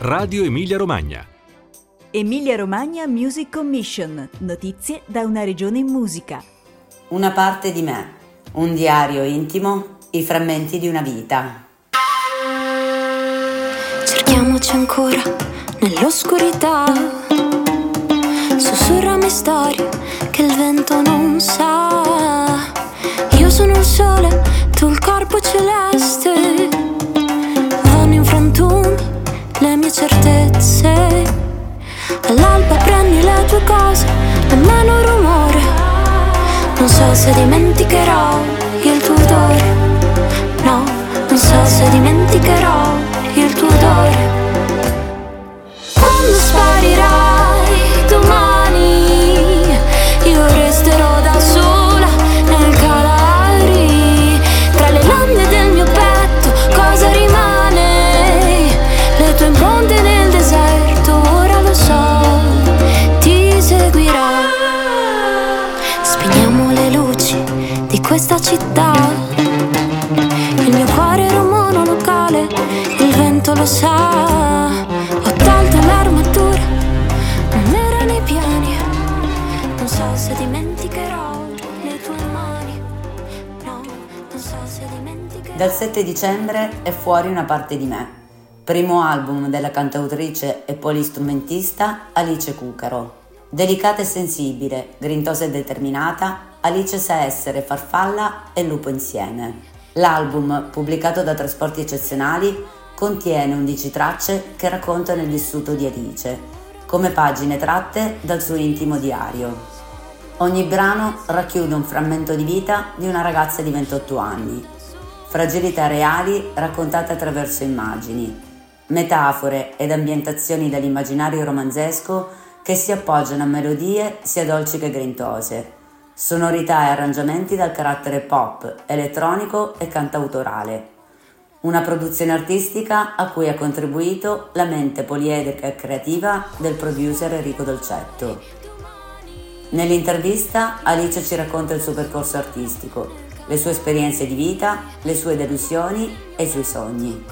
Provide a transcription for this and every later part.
Radio Emilia Romagna. Emilia Romagna Music Commission. Notizie da una regione in musica. Una parte di me. Un diario intimo. I frammenti di una vita. Cerchiamoci ancora nell'oscurità. Sussurrami storie che il vento non sa. Io sono il sole, tu il corpo celeste. Certezze. All'alba prendi le tue cose, nemmeno rumore. Non so se dimenticherò il tuo odore. No, non so se dimenticherò il tuo odore. Questa città. Il mio cuore era un monolocale, il vento lo sa. Ho tolto l'armatura, non era nei piani. Non so se dimenticherò le tue mani. No, non so se dimenticherò. Dal 7 dicembre è fuori una parte di me. Primo album della cantautrice e polistrumentista Alice Cucaro. Delicata e sensibile, grintosa e determinata, Alice sa essere farfalla e lupo insieme. L'album, pubblicato da Trasporti Eccezionali, contiene 11 tracce che raccontano il vissuto di Alice, come pagine tratte dal suo intimo diario. Ogni brano racchiude un frammento di vita di una ragazza di 28 anni, fragilità reali raccontate attraverso immagini, metafore ed ambientazioni dall'immaginario romanzesco che si appoggiano a melodie sia dolci che grintose, sonorità e arrangiamenti dal carattere pop, elettronico e cantautorale. Una produzione artistica a cui ha contribuito la mente poliedrica e creativa del producer Enrico Dolcetto. Nell'intervista Alice ci racconta il suo percorso artistico, le sue esperienze di vita, le sue delusioni e i suoi sogni.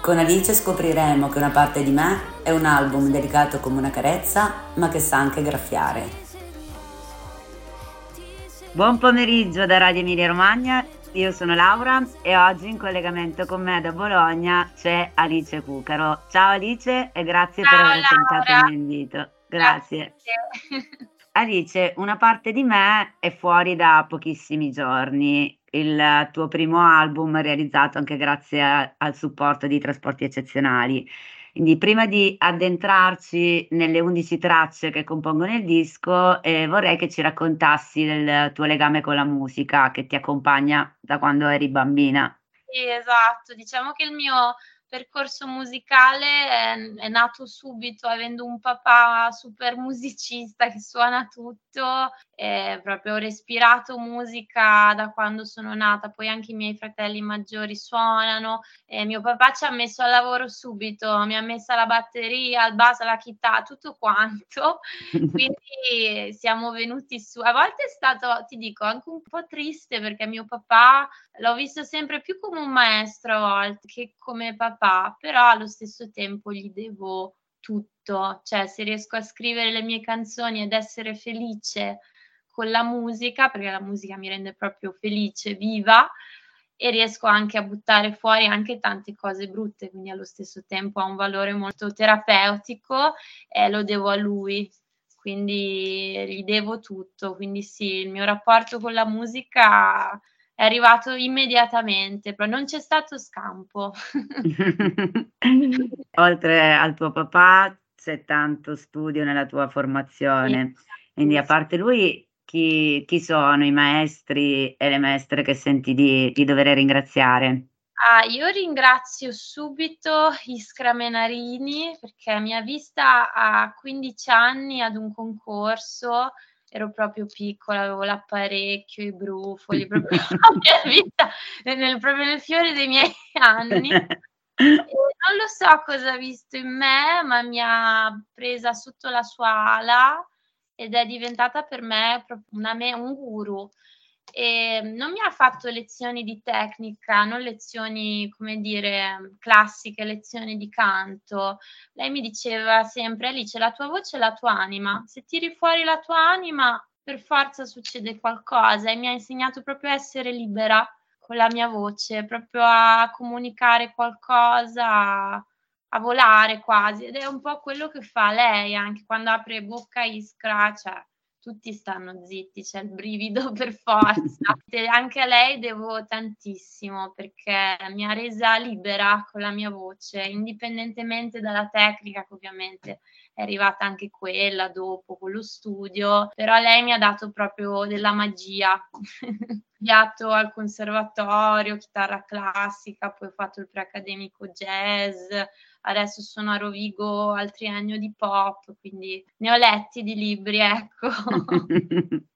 Con Alice scopriremo che una parte di me è un album delicato come una carezza, ma che sa anche graffiare. Buon pomeriggio da Radio Emilia Romagna, io sono Laura e oggi in collegamento con me da Bologna c'è Alice Cucaro. Ciao Alice e grazie per Ciao, aver accettato il mio invito. Grazie. Grazie. Alice, una parte di me è fuori da pochissimi giorni. Il tuo primo album realizzato anche grazie a- al supporto di Trasporti Eccezionali. Quindi prima di addentrarci nelle 11 tracce che compongono il disco, eh, vorrei che ci raccontassi del tuo legame con la musica che ti accompagna da quando eri bambina. Sì, esatto. Diciamo che il mio percorso musicale è, è nato subito avendo un papà super musicista che suona tutto, e proprio ho respirato musica da quando sono nata, poi anche i miei fratelli maggiori suonano e mio papà ci ha messo al lavoro subito, mi ha messo la batteria, il basso, la chitarra, tutto quanto. Quindi siamo venuti su. A volte è stato, ti dico, anche un po' triste perché mio papà l'ho visto sempre più come un maestro a volte che come papà, però allo stesso tempo gli devo tutto. Cioè, se riesco a scrivere le mie canzoni ed essere felice con la musica, perché la musica mi rende proprio felice, viva, e riesco anche a buttare fuori anche tante cose brutte, quindi allo stesso tempo ha un valore molto terapeutico e lo devo a lui quindi gli devo tutto. Quindi sì, il mio rapporto con la musica è arrivato immediatamente, però non c'è stato scampo. Oltre al tuo papà c'è tanto studio nella tua formazione, quindi a parte lui chi, chi sono i maestri e le maestre che senti di, di dover ringraziare? Ah, io ringrazio subito Iskra Menarini perché mi ha vista a 15 anni ad un concorso, ero proprio piccola, avevo l'apparecchio, i brufoli, proprio la mia vita nel, proprio nel fiore dei miei anni. E non lo so cosa ha visto in me, ma mi ha presa sotto la sua ala ed è diventata per me proprio una me- un guru. E non mi ha fatto lezioni di tecnica, non lezioni, come dire, classiche, lezioni di canto. Lei mi diceva sempre, Alice, la tua voce è la tua anima. Se tiri fuori la tua anima, per forza succede qualcosa e mi ha insegnato proprio a essere libera con la mia voce, proprio a comunicare qualcosa, a, volare quasi. Ed è un po' quello che fa lei anche quando apre bocca iskra, cioè tutti stanno zitti, c'è il brivido per forza. anche a lei devo tantissimo perché mi ha resa libera con la mia voce, indipendentemente dalla tecnica che ovviamente è arrivata anche quella dopo con lo studio, però lei mi ha dato proprio della magia. studiato al conservatorio, chitarra classica, poi ho fatto il preaccademico jazz, adesso sono a Rovigo al triennio di pop, quindi ne ho letti di libri, ecco.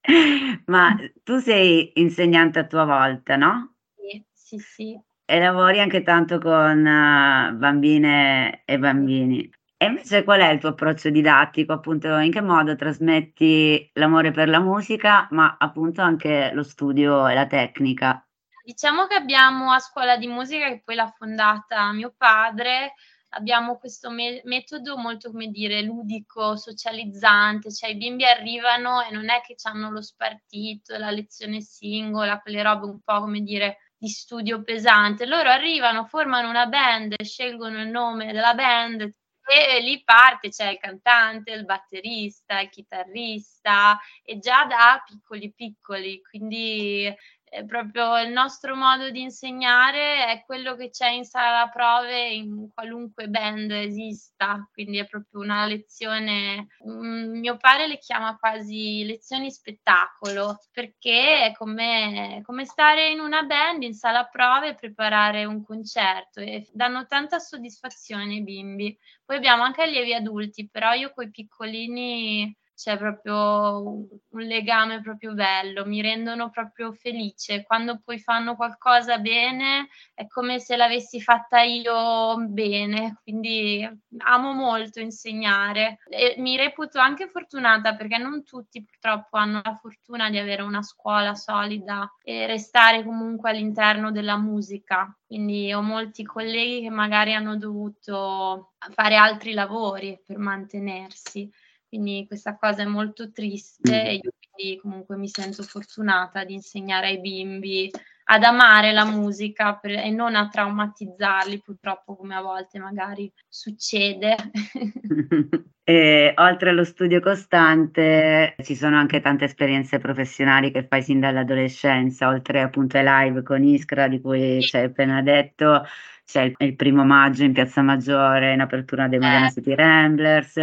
Ma tu sei insegnante a tua volta, no? Sì, sì, sì. E lavori anche tanto con uh, bambine e bambini. E invece qual è il tuo approccio didattico? Appunto, in che modo trasmetti l'amore per la musica, ma appunto anche lo studio e la tecnica? Diciamo che abbiamo a scuola di musica, che poi l'ha fondata mio padre, abbiamo questo me- metodo molto, come dire, ludico, socializzante, cioè i bimbi arrivano e non è che hanno lo spartito, la lezione singola, quelle robe un po', come dire, di studio pesante. Loro arrivano, formano una band, scelgono il nome della band e lì parte, c'è il cantante, il batterista, il chitarrista e già da piccoli piccoli, quindi proprio il nostro modo di insegnare è quello che c'è in sala prove in qualunque band esista, quindi è proprio una lezione, mm, mio padre le chiama quasi lezioni spettacolo, perché è come, come stare in una band in sala prove e preparare un concerto e danno tanta soddisfazione ai bimbi. Poi abbiamo anche allievi adulti, però io con i piccolini c'è proprio un legame proprio bello, mi rendono proprio felice. Quando poi fanno qualcosa bene è come se l'avessi fatta io bene, quindi amo molto insegnare e mi reputo anche fortunata perché non tutti purtroppo hanno la fortuna di avere una scuola solida e restare comunque all'interno della musica. Quindi ho molti colleghi che magari hanno dovuto fare altri lavori per mantenersi quindi questa cosa è molto triste mm. e io quindi comunque mi sento fortunata di insegnare ai bimbi ad amare la musica per, e non a traumatizzarli purtroppo come a volte magari succede. e, oltre allo studio costante ci sono anche tante esperienze professionali che fai sin dall'adolescenza, oltre appunto ai live con Iskra di cui ci hai appena detto, c'è il, il primo maggio in Piazza Maggiore in apertura dei eh. City Ramblers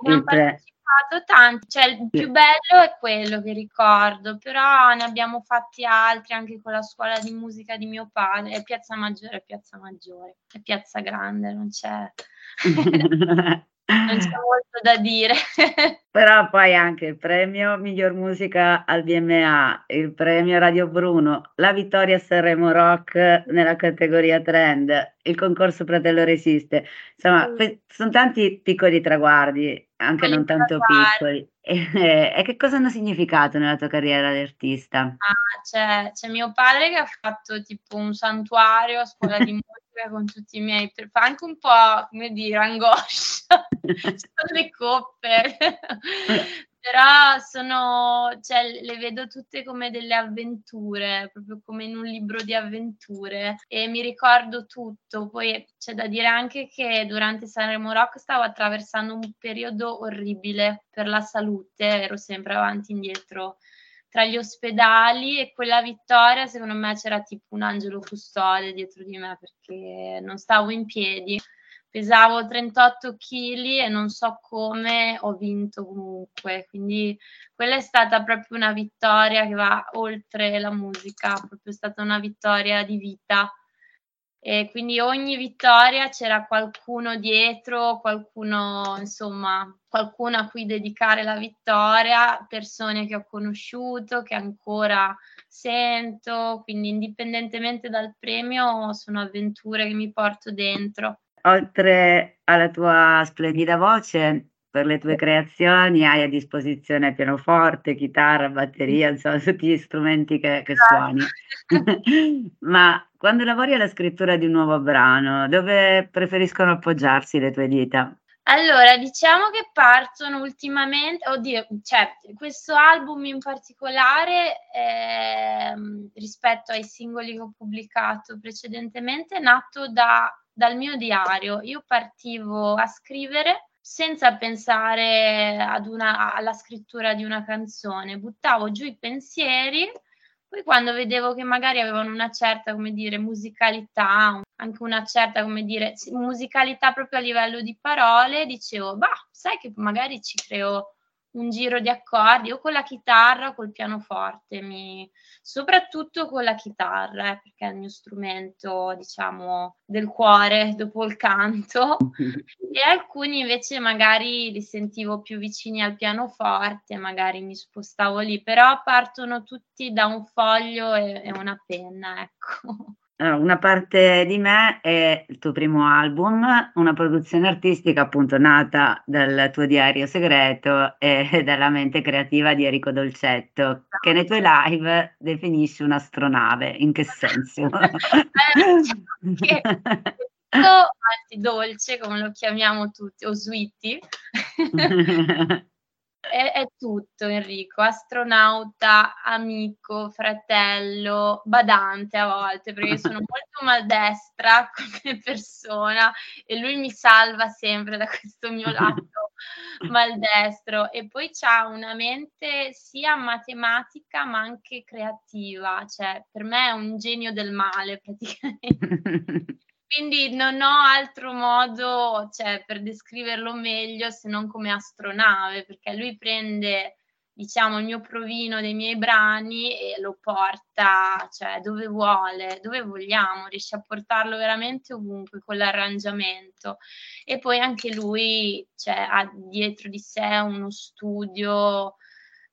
abbiamo partecipato tanti, cioè il più bello è quello che ricordo, però ne abbiamo fatti altri anche con la scuola di musica di mio padre, è Piazza Maggiore, è Piazza Maggiore, è Piazza Grande, non c'è... non c'è molto da dire. Però poi anche il premio miglior musica al BMA, il premio Radio Bruno, la vittoria Sanremo Rock nella categoria trend, il concorso Fratello Resiste. Insomma, mm. sono tanti piccoli traguardi, anche non tanto piccoli. E, e, che cosa hanno significato nella tua carriera di artista? Ah, c'è, c'è mio padre che ha fatto tipo un santuario a scuola di musica con tutti i miei, fa anche un po', come dire, angoscia, sono le coppe, però sono, cioè, le vedo tutte come delle avventure, proprio come in un libro di avventure e mi ricordo tutto. Poi c'è da dire anche che durante Sanremo Rock stavo attraversando un periodo orribile per la salute, ero sempre avanti e indietro tra gli ospedali e quella vittoria secondo me c'era tipo un angelo custode dietro di me perché non stavo in piedi pesavo 38 kg e non so come ho vinto comunque. Quindi quella è stata proprio una vittoria che va oltre la musica proprio stata una vittoria di vita. E quindi ogni vittoria c'era qualcuno dietro, qualcuno, insomma, qualcuno a cui dedicare la vittoria, persone che ho conosciuto, che ancora sento, quindi indipendentemente dal premio sono avventure che mi porto dentro. Oltre alla tua splendida voce, per le tue creazioni hai a disposizione pianoforte, chitarra, batteria, insomma tutti gli strumenti che che suoni. Ma quando lavori alla scrittura di un nuovo brano, dove preferiscono appoggiarsi le tue dita? Allora, diciamo che partono ultimamente, oddio, cioè, questo album in particolare, ehm, rispetto ai singoli che ho pubblicato precedentemente, è nato da, dal mio diario. Io partivo a scrivere senza pensare una, alla scrittura di una canzone, buttavo giù i pensieri poi quando vedevo che magari avevano una certa, come dire, musicalità, anche una certa, come dire, musicalità proprio a livello di parole, dicevo, bah, sai che magari ci creo un giro di accordi o con la chitarra o col pianoforte, mi... soprattutto con la chitarra, eh, perché è il mio strumento, diciamo, del cuore dopo il canto, e alcuni invece magari li sentivo più vicini al pianoforte, magari mi spostavo lì, però partono tutti da un foglio e, e una penna, ecco. Una parte di me è il tuo primo album, una produzione artistica appunto nata dal tuo diario segreto e dalla mente creativa di Enrico Dolcetto, che nei tuoi live definisce un'astronave. In che senso? eh, anzi dolce, come lo chiamiamo tutti, o sweetie. È, è tutto Enrico, astronauta, amico, fratello, badante a volte, perché sono molto maldestra come persona e lui mi salva sempre da questo mio lato maldestro. E poi c'ha una mente sia matematica ma anche creativa, cioè per me è un genio del male praticamente. Quindi non ho altro modo, cioè, per descriverlo meglio se non come astronave, perché lui prende, diciamo, il mio provino dei miei brani e lo porta, cioè, dove vuole, dove vogliamo, riesce a portarlo veramente ovunque con l'arrangiamento. E poi anche lui, cioè, ha dietro di sé uno studio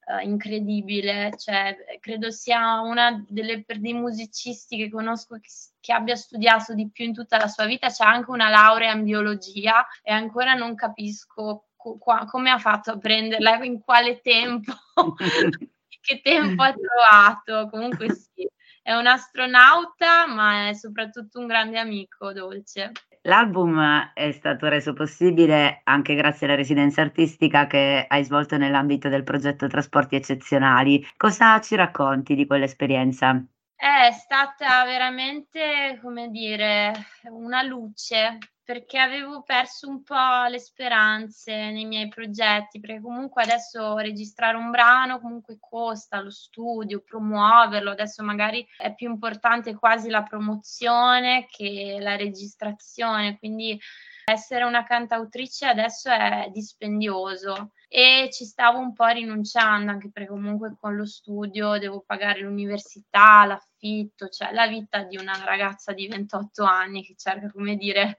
uh, incredibile, cioè, credo sia una delle per dei musicisti che conosco che, che, abbia studiato di più in tutta la sua vita, c'è anche una laurea in biologia e ancora non capisco co- qua, come ha fatto a prenderla, in quale tempo, che tempo ha trovato, comunque sì. È un astronauta, ma è soprattutto un grande amico, Dolce. L'album è stato reso possibile anche grazie alla residenza artistica che hai svolto nell'ambito del progetto Trasporti Eccezionali. Cosa ci racconti di quell'esperienza? È stata veramente, come dire, una luce perché avevo perso un po' le speranze nei miei progetti, perché comunque adesso registrare un brano comunque costa lo studio, promuoverlo, adesso magari è più importante quasi la promozione che la registrazione, quindi essere una cantautrice adesso è dispendioso. E ci stavo un po' rinunciando anche perché comunque con lo studio devo pagare l'università, l'affitto, cioè la vita di una ragazza di 28 anni che cerca come dire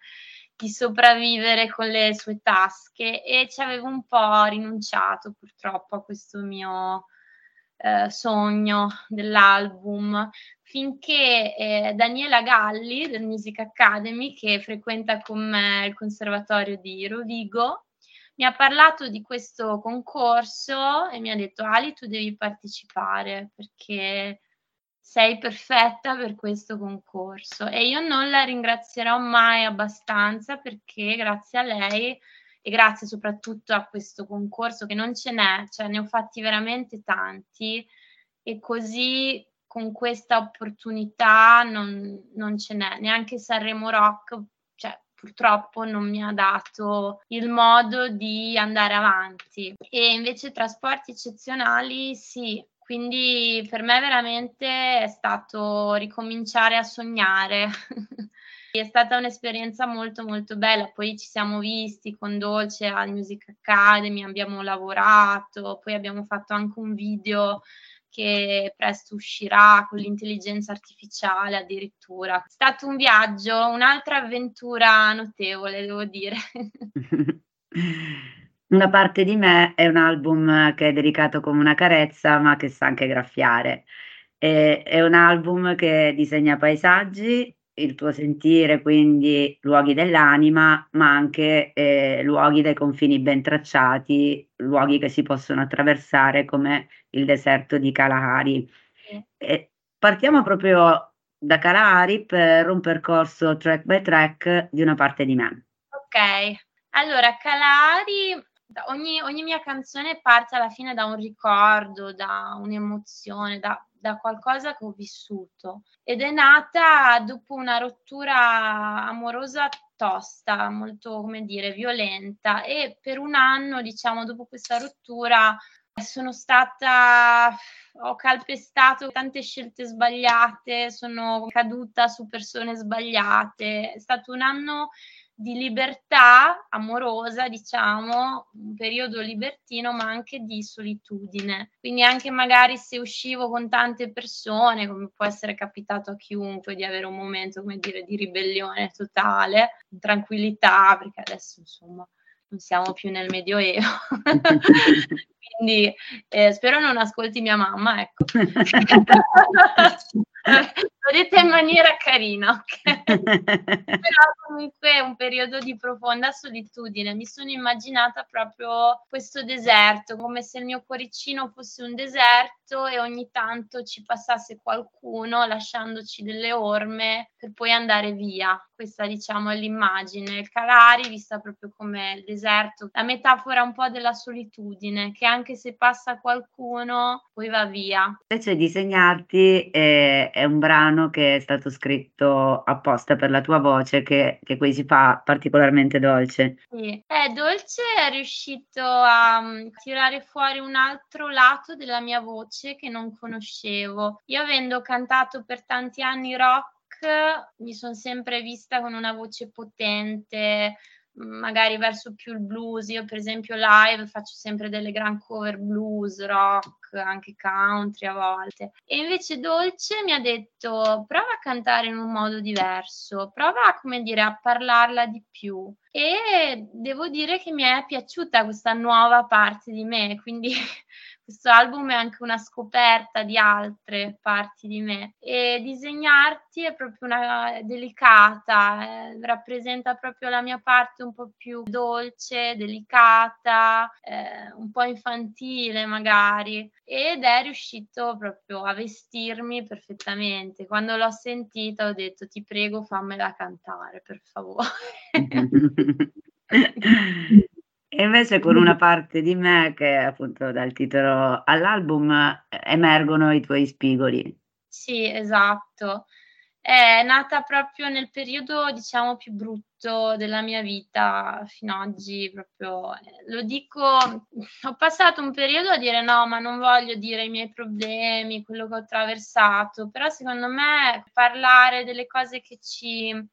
di sopravvivere con le sue tasche e ci avevo un po' rinunciato purtroppo a questo mio eh, sogno dell'album finché eh, Daniela Galli del Music Academy che frequenta con me il conservatorio di Rovigo mi ha parlato di questo concorso e mi ha detto Ali tu devi partecipare perché sei perfetta per questo concorso e io non la ringrazierò mai abbastanza perché grazie a lei e grazie soprattutto a questo concorso che non ce n'è, cioè ne ho fatti veramente tanti e così con questa opportunità non, non ce n'è, neanche Sanremo Rock, cioè purtroppo non mi ha dato il modo di andare avanti. E invece trasporti eccezionali sì, quindi per me veramente è stato ricominciare a sognare. è stata un'esperienza molto molto bella, poi ci siamo visti con Dolce al Music Academy, abbiamo lavorato, poi abbiamo fatto anche un video che presto uscirà con l'intelligenza artificiale addirittura. È stato un viaggio, un'altra avventura notevole, devo dire. Una parte di me è un album che è dedicato come una carezza, ma che sa anche graffiare. E, è un album che disegna paesaggi il tuo sentire, quindi luoghi dell'anima, ma anche eh, luoghi dai confini ben tracciati, luoghi che si possono attraversare come il deserto di Kalahari. E partiamo proprio da Kalahari per un percorso track by track di una parte di me. Ok, allora Kalahari ogni, ogni, mia canzone parte alla fine da un ricordo, da un'emozione, da, da, qualcosa che ho vissuto. Ed è nata dopo una rottura amorosa tosta, molto, come dire, violenta. E per un anno, diciamo, dopo questa rottura sono stata, ho calpestato tante scelte sbagliate, sono caduta su persone sbagliate, è stato un anno di libertà amorosa, diciamo, un periodo libertino, ma anche di solitudine. Quindi anche magari se uscivo con tante persone, come può essere capitato a chiunque di avere un momento, come dire, di ribellione totale, tranquillità, perché adesso insomma non siamo più nel Medioevo. Quindi eh, spero non ascolti mia mamma, ecco. Lo dite in maniera carina, ok? Però comunque è un periodo di profonda solitudine. Mi sono immaginata proprio questo deserto, come se il mio cuoricino fosse un deserto e ogni tanto ci passasse qualcuno lasciandoci delle orme per poi andare via. Questa diciamo è l'immagine. Il Calari vista proprio come il deserto, la metafora un po' della solitudine, che anche se passa qualcuno poi va via. Invece disegnarti eh, è un brano che è stato scritto apposta per la tua voce che, che qui si fa particolarmente dolce. Sì, è dolce è riuscito a um, tirare fuori un altro lato della mia voce che non conoscevo. Io avendo cantato per tanti anni rock mi sono sempre vista con una voce potente, magari verso più il blues. Io, per esempio, live faccio sempre delle gran cover blues, rock, anche country a volte. E invece Dolce mi ha detto: prova a cantare in un modo diverso, prova, come dire, a parlarla di più. E devo dire che mi è piaciuta questa nuova parte di me, quindi questo album è anche una scoperta di altre parti di me e disegnarti è proprio una delicata, eh, rappresenta proprio la mia parte un po' più dolce, delicata, eh, un po' infantile magari ed è riuscito proprio a vestirmi perfettamente. Quando l'ho sentita ho detto ti prego fammela cantare per favore. E invece con una parte di me che appunto dal titolo all'album emergono i tuoi spigoli. Sì, esatto. È nata proprio nel periodo, diciamo, più brutto della mia vita fino ad oggi, proprio lo dico, ho passato un periodo a dire no, ma non voglio dire i miei problemi, quello che ho attraversato, però secondo me parlare delle cose che ci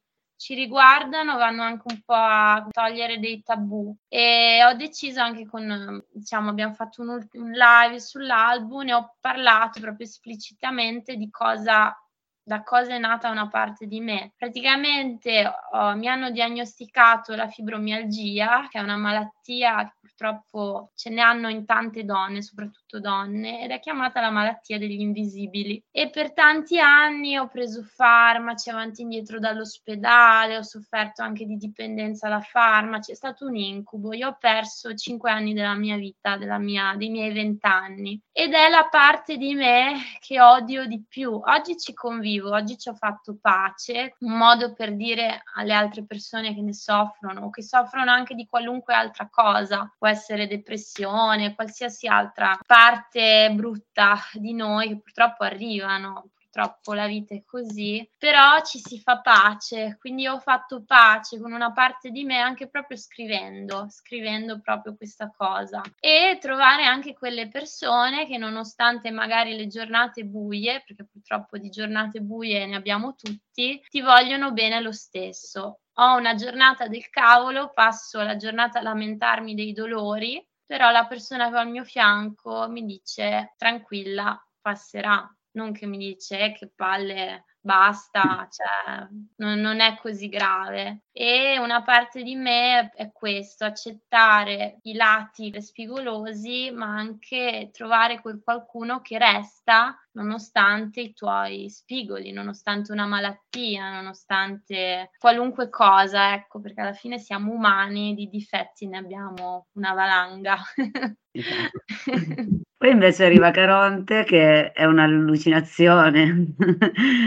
ci riguardano vanno anche un po' a togliere dei tabù. E ho deciso anche con, diciamo, abbiamo fatto un, un live sull'album e ho parlato proprio esplicitamente di cosa da cosa è nata una parte di me. Praticamente oh, mi hanno diagnosticato la fibromialgia, che è una malattia che purtroppo ce ne hanno in tante donne, soprattutto donne, ed è chiamata la malattia degli invisibili. E per tanti anni ho preso farmaci avanti e indietro dall'ospedale, ho sofferto anche di dipendenza da farmaci, è stato un incubo. Io ho perso cinque anni della mia vita, della mia, dei miei vent'anni, ed è la parte di me che odio di più. Oggi ci convivo vivo, oggi ci ho fatto pace, un modo per dire alle altre persone che ne soffrono o che soffrono anche di qualunque altra cosa, può essere depressione, qualsiasi altra parte brutta di noi che purtroppo arrivano purtroppo la vita è così, però ci si fa pace, quindi ho fatto pace con una parte di me anche proprio scrivendo, scrivendo proprio questa cosa. E trovare anche quelle persone che nonostante magari le giornate buie, perché purtroppo di giornate buie ne abbiamo tutti, ti vogliono bene lo stesso. Ho una giornata del cavolo, passo la giornata a lamentarmi dei dolori, però la persona che ho al mio fianco mi dice tranquilla, passerà non che mi dice eh, che palle, basta, cioè, non, non, è così grave. E una parte di me è questo, accettare i lati spigolosi, ma anche trovare quel qualcuno che resta nonostante i tuoi spigoli, nonostante una malattia, nonostante qualunque cosa, ecco, perché alla fine siamo umani, di difetti ne abbiamo una valanga. Poi invece arriva Caronte che è un'allucinazione.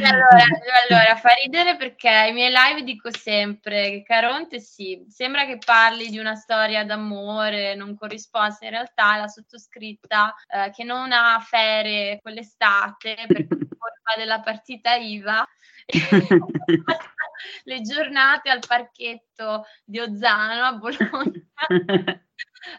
Allora, allora, fa ridere perché ai miei live dico sempre che Caronte sì, sembra che parli di una storia d'amore non corrisposta, in realtà la sottoscritta eh, che non ha ferie quell'estate per colpa della partita IVA. Le giornate al parchetto di Ozzano a Bologna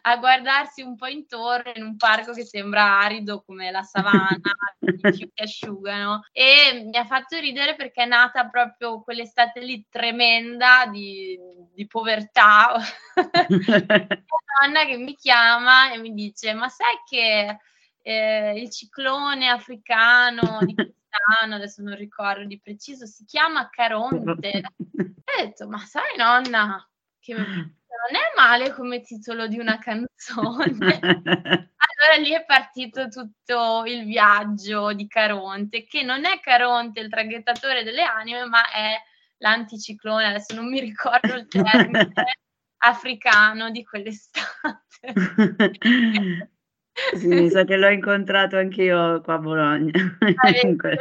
a guardarsi un po' intorno in un parco che sembra arido come la savana, fiuti asciugano e mi ha fatto ridere perché è nata proprio quell'estate lì tremenda di, di povertà. Una donna che mi chiama e mi dice ma sai che eh, il ciclone africano di quest'anno, adesso non ricordo di preciso, si chiama Caronte. E ho detto ma sai nonna che non è male come titolo di una canzone. allora lì è partito tutto il viaggio di Caronte, che non è Caronte il traghettatore delle anime, ma è l'anticiclone, adesso non mi ricordo il termine africano di quell'estate. Sì, mi sa che l'ho incontrato anch'io qua a Bologna. Ah, esatto.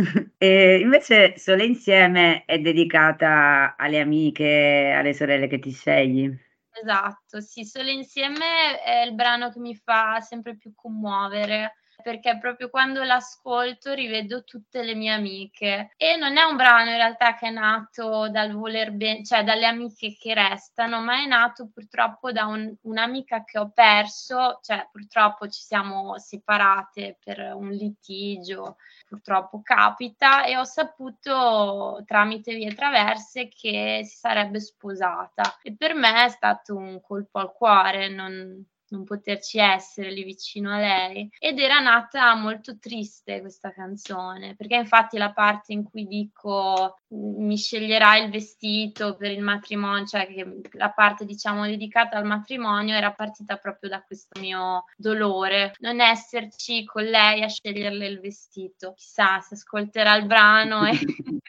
E invece Sole Insieme è dedicata alle amiche, alle sorelle che ti scegli. Esatto, sì, Sole Insieme è il brano che mi fa sempre più commuovere perché proprio quando l'ascolto rivedo tutte le mie amiche. E non è un brano in realtà che è nato dal voler bene, cioè dalle amiche che restano, ma è nato purtroppo da un, un'amica che ho perso, cioè purtroppo ci siamo separate per un litigio, purtroppo capita e ho saputo tramite vie traverse che si sarebbe sposata. E per me è stato un colpo al cuore, non, non poterci essere lì vicino a lei. Ed era nata molto triste questa canzone perché infatti la parte in cui dico mi sceglierai il vestito per il matrimonio cioè che la parte diciamo dedicata al matrimonio era partita proprio da questo mio dolore. Non esserci con lei a sceglierle il vestito. Chissà se ascolterà il brano e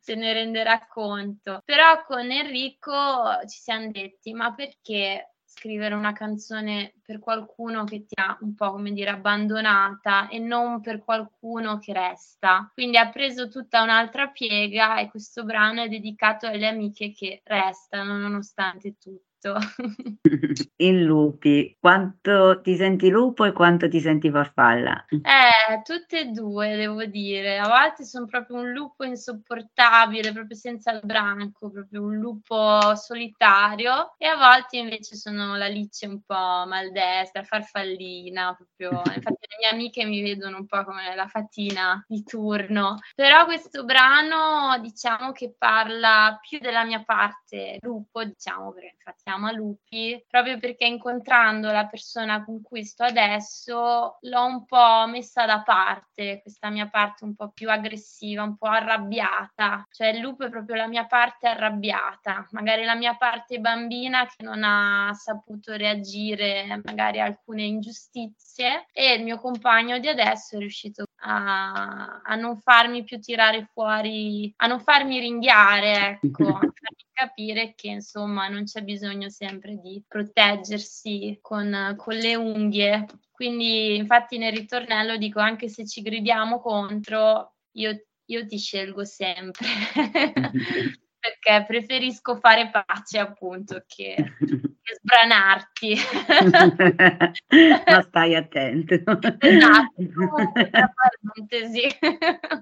se ne renderà conto. Però con Enrico ci siamo detti ma perché scrivere una canzone per qualcuno che ti ha un po' come dire abbandonata e non per qualcuno che resta. Quindi ha preso tutta un'altra piega e questo brano è dedicato alle amiche che restano nonostante tutto. In lupi, quanto ti senti lupo e quanto ti senti farfalla? Eh, tutte e due devo dire. A volte sono proprio un lupo insopportabile, proprio senza il branco, proprio un lupo solitario e a volte invece sono la lice un po' maldestra, farfallina, proprio. Infatti le mie amiche mi vedono un po' come la fatina di turno. Però questo brano diciamo che parla più della mia parte lupo, diciamo, perché infatti chiama Lupi, proprio perché incontrando la persona con cui sto adesso l'ho un po' messa da parte, questa mia parte un po' più aggressiva, un po' arrabbiata. Cioè il lupo è proprio la mia parte arrabbiata, magari la mia parte bambina che non ha saputo reagire magari a alcune ingiustizie e il mio compagno di adesso è riuscito a, a non farmi più tirare fuori, a non farmi ringhiare, ecco, a farmi capire che insomma non c'è bisogno sempre di proteggersi con, con le unghie. Quindi infatti nel ritornello dico anche se ci gridiamo contro, io, io ti scelgo sempre. perché preferisco fare pace appunto che, che sbranarti. Ma stai attento. Esatto, parentesi.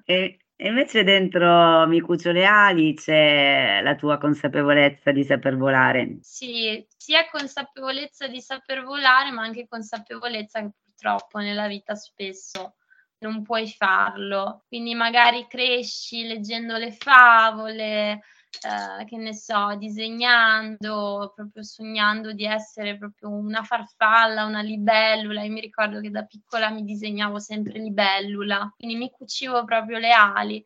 E, e invece dentro Mi cucio le ali c'è la tua consapevolezza di saper volare. Sì, sia consapevolezza di saper volare, ma anche consapevolezza che purtroppo nella vita spesso non puoi farlo. Quindi magari cresci leggendo le favole, eh, che ne so, disegnando, proprio sognando di essere proprio una farfalla, una libellula. Io mi ricordo che da piccola mi disegnavo sempre libellula, quindi mi cucivo proprio le ali.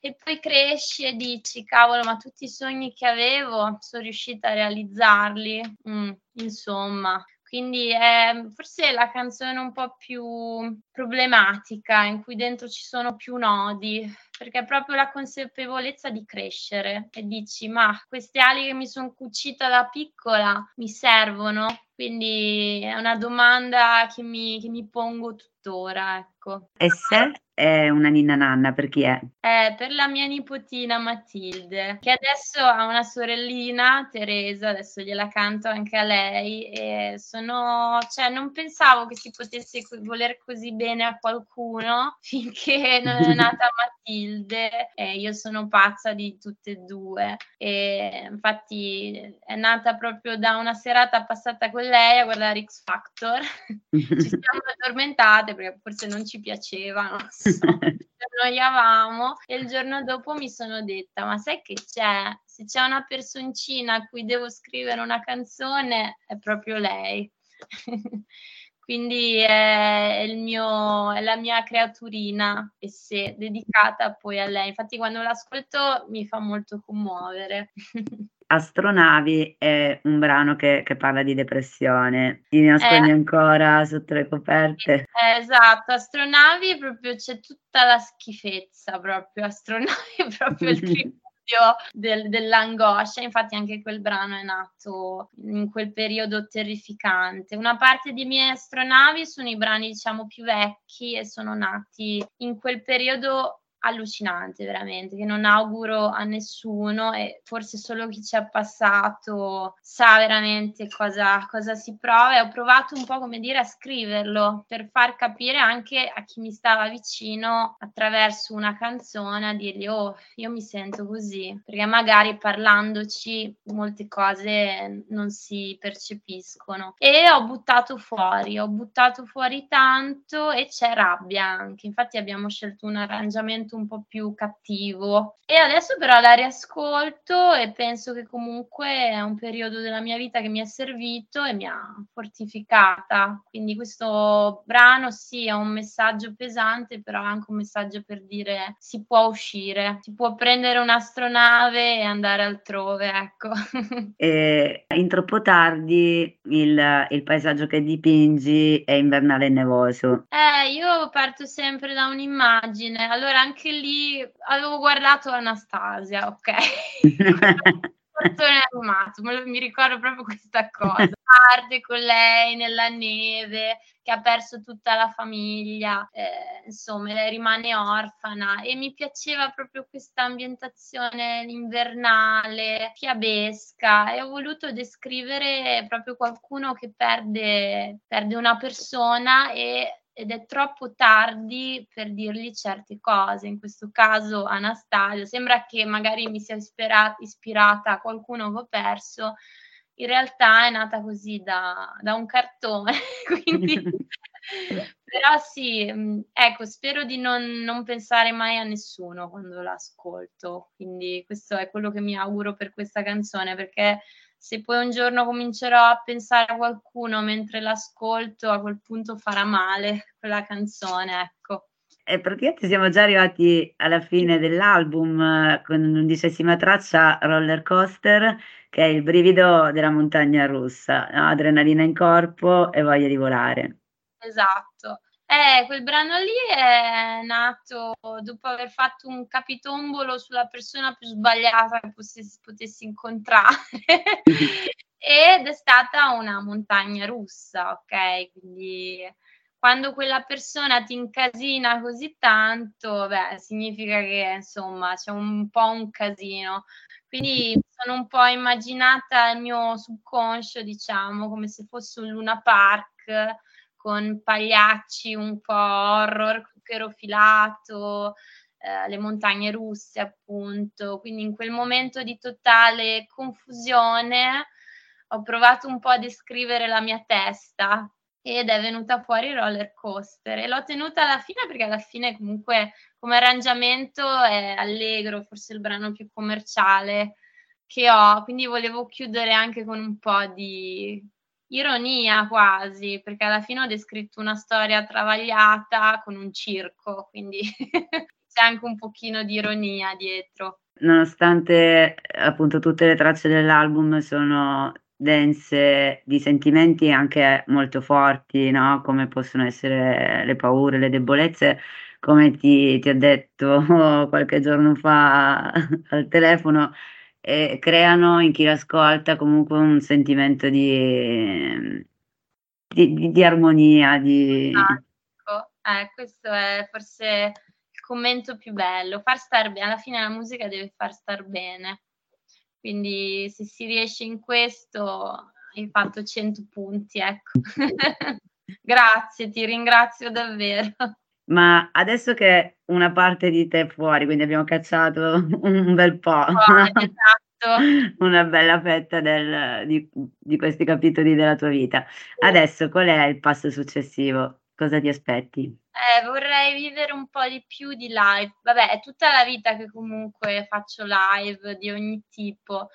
E poi cresci e dici, cavolo, ma tutti i sogni che avevo sono riuscita a realizzarli. Mm, insomma, Quindi è forse la canzone un po' più problematica, in cui dentro ci sono più nodi, perché è proprio la consapevolezza di crescere e dici, ma queste ali che mi sono cucita da piccola mi servono? Quindi è una domanda che mi, che mi pongo tuttora, ecco. E se è una ninna nanna, per chi è? È per la mia nipotina Matilde, che adesso ha una sorellina, Teresa, adesso gliela canto anche a lei e sono, cioè non pensavo che si potesse voler così bene a qualcuno finché non è nata Matilde e io sono pazza di tutte e due e infatti è nata proprio da una serata passata con lei a guardare X Factor. ci siamo addormentate perché forse non ci piaceva, non so. Annoiavamo e il giorno dopo mi sono detta ma sai che c'è? Se c'è una personcina a cui devo scrivere una canzone è proprio lei. Quindi è, mio, è, la mia creaturina e se dedicata poi a lei. Infatti quando l'ascolto mi fa molto commuovere. Astronavi è un brano che, che parla di depressione, ti nascondi eh, ancora sotto le coperte. Eh, esatto, Astronavi proprio c'è tutta la schifezza, proprio Astronavi è proprio il tributo del, dell'angoscia, infatti anche quel brano è nato in quel periodo terrificante. Una parte di miei astronavi sono i brani diciamo più vecchi e sono nati in quel periodo allucinante veramente, che non auguro a nessuno e forse solo chi ci è passato sa veramente cosa, cosa si prova. E ho provato un po' come dire a scriverlo per far capire anche a chi mi stava vicino attraverso una canzone a dirgli oh io mi sento così. Perché magari parlandoci molte cose non si percepiscono. E ho buttato fuori, ho buttato fuori tanto e c'è rabbia anche. Infatti abbiamo scelto un arrangiamento momento un po' più cattivo. E adesso però la riascolto e penso che comunque è un periodo della mia vita che mi è servito e mi ha fortificata. Quindi questo brano sì è un messaggio pesante, però è anche un messaggio per dire si può uscire, si può prendere un'astronave e andare altrove, ecco. E in troppo tardi il, il paesaggio che dipingi è invernale e nevoso. Eh, io parto sempre da un'immagine. Allora anche anche lì avevo guardato Anastasia, ok? animato, mi ricordo proprio questa cosa. Parte con lei nella neve, che ha perso tutta la famiglia, eh, insomma, lei rimane orfana e mi piaceva proprio questa ambientazione invernale, fiabesca e ho voluto descrivere proprio qualcuno che perde, perde una persona e ed è troppo tardi per dirgli certe cose. In questo caso Anastasia, sembra che magari mi sia ispirata, ispirata a qualcuno che ho perso, in realtà è nata così da, da un cartone, quindi... Però sì, mm, ecco, spero di non, non, pensare mai a nessuno quando l'ascolto, quindi questo è quello che mi auguro per questa canzone, perché se poi un giorno comincerò a pensare a qualcuno mentre l'ascolto, a quel punto farà male quella canzone, ecco. E praticamente siamo già arrivati alla fine dell'album con l'undicesima traccia Roller Coaster, che è il brivido della montagna russa, adrenalina in corpo e voglia di volare. Esatto. Eh, quel brano lì è nato dopo aver fatto un capitombolo sulla persona più sbagliata che potessi, potessi incontrare ed è stata una montagna russa, ok? Quindi quando quella persona ti incasina così tanto, beh, significa che insomma c'è un po' un casino. Quindi sono un po' immaginata il mio subconscio, diciamo, come se fosse un Luna Park con pagliacci un po' horror, cucchero filato, eh, le montagne russe appunto, quindi in quel momento di totale confusione ho provato un po' a descrivere la mia testa ed è venuta fuori roller coaster. E l'ho tenuta alla fine perché alla fine comunque come arrangiamento è allegro, forse il brano più commerciale che ho, quindi volevo chiudere anche con un po' di ironia quasi, perché alla fine ho descritto una storia travagliata con un circo, quindi c'è anche un pochino di ironia dietro. Nonostante appunto tutte le tracce dell'album sono dense di sentimenti anche molto forti, no, come possono essere le paure, le debolezze, come ti ti ho detto qualche giorno fa al telefono, ehm, creano in chi l'ascolta comunque un sentimento di di di di armonia, di Ecco, eh, questo è forse il commento più bello, far star be alla fine la musica deve far star bene. Quindi se si riesce in questo hai fatto 100 punti, ecco. Grazie, ti ringrazio davvero. Ma adesso che una parte di te è fuori, quindi abbiamo cacciato un bel po', Esatto. una bella fetta del di di questi capitoli della tua vita. Adesso qual è il passo successivo? Cosa ti aspetti? Eh, vorrei vivere un po' di più di live. Vabbè, è tutta la vita che comunque faccio live di ogni tipo,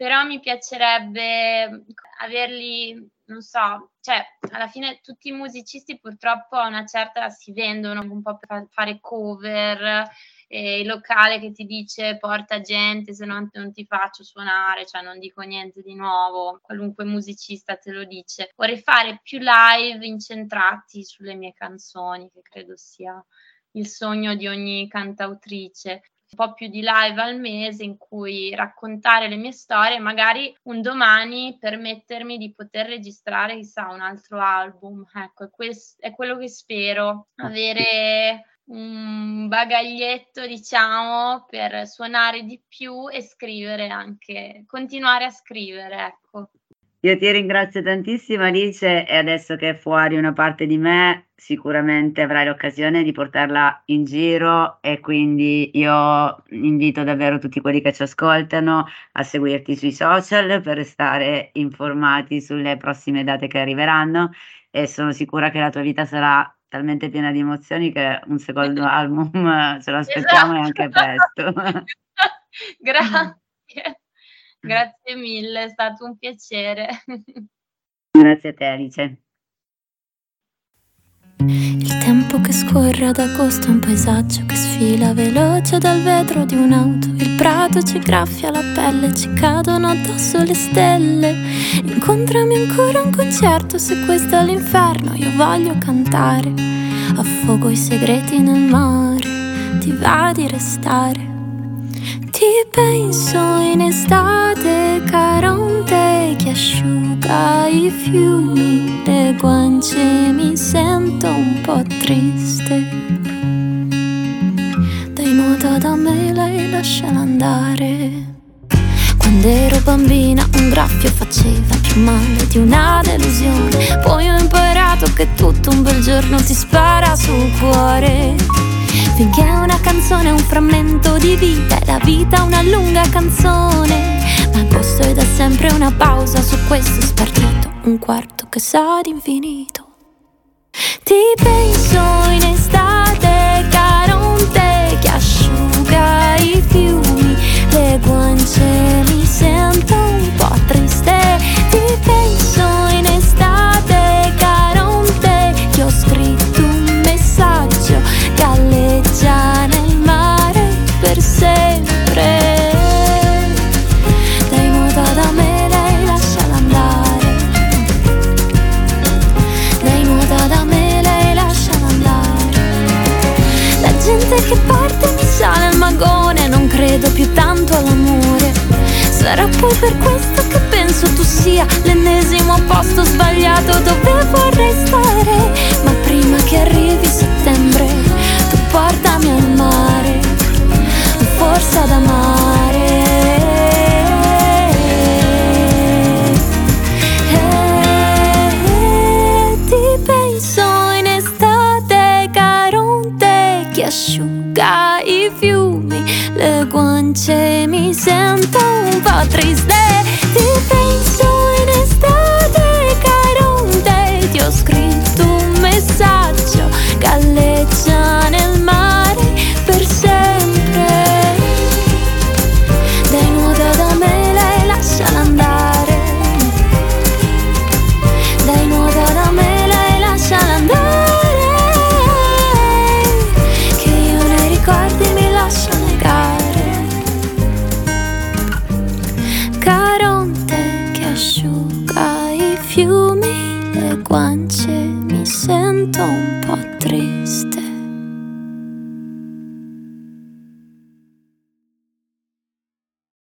però mi piacerebbe averli, non so, cioè alla fine tutti i musicisti purtroppo a una certa si vendono un po' per fare cover, ehm, il locale che ti dice porta gente, se no non ti faccio suonare, cioè non dico niente di nuovo, qualunque musicista te lo dice. Vorrei fare più live incentrati sulle mie canzoni, che credo sia il sogno di ogni cantautrice. Un po' più di live al mese in cui raccontare le mie storie e magari un domani permettermi di poter registrare, chissà, un altro album. Ecco, è ques è quello che spero, avere un bagaglietto, diciamo, per suonare di più e scrivere anche continuare a scrivere, ecco. Io ti ringrazio tantissimo Alice e adesso che è fuori una parte di me, sicuramente avrai l'occasione di portarla in giro e quindi io invito davvero tutti quelli che ci ascoltano a seguirti sui social per restare informati sulle prossime date che arriveranno e sono sicura che la tua vita sarà talmente piena di emozioni che un secondo album ce lo aspettiamo e anche Esatto. presto. Grazie. Grazie mille, è stato un piacere. Grazie a te Alice. Il tempo che scorre ad agosto è un paesaggio che sfila veloce dal vetro di un'auto. Il prato ci graffia la pelle, ci cadono addosso le stelle. Incontrami ancora a un concerto, se questo è l'inferno, io voglio cantare. Affogo i segreti nel mare, ti va di restare. Ti penso in estate, Caronte che asciuga i fiumi, le guance mi sento un po' triste. Dai nuota da me, lei lasciala andare. Quando ero bambina un graffio faceva più male di una delusione. Poi ho imparato che tutto un bel giorno ti spara sul cuore. Finché una canzone è un frammento di vita e la vita una lunga canzone. Ma agosto è da sempre una pausa su questo spartito, un quarto che sa d'infinito. Ti penso in estate, Sarà poi per questo che penso tu sia l'ennesimo posto sbagliato dove vorrei stare.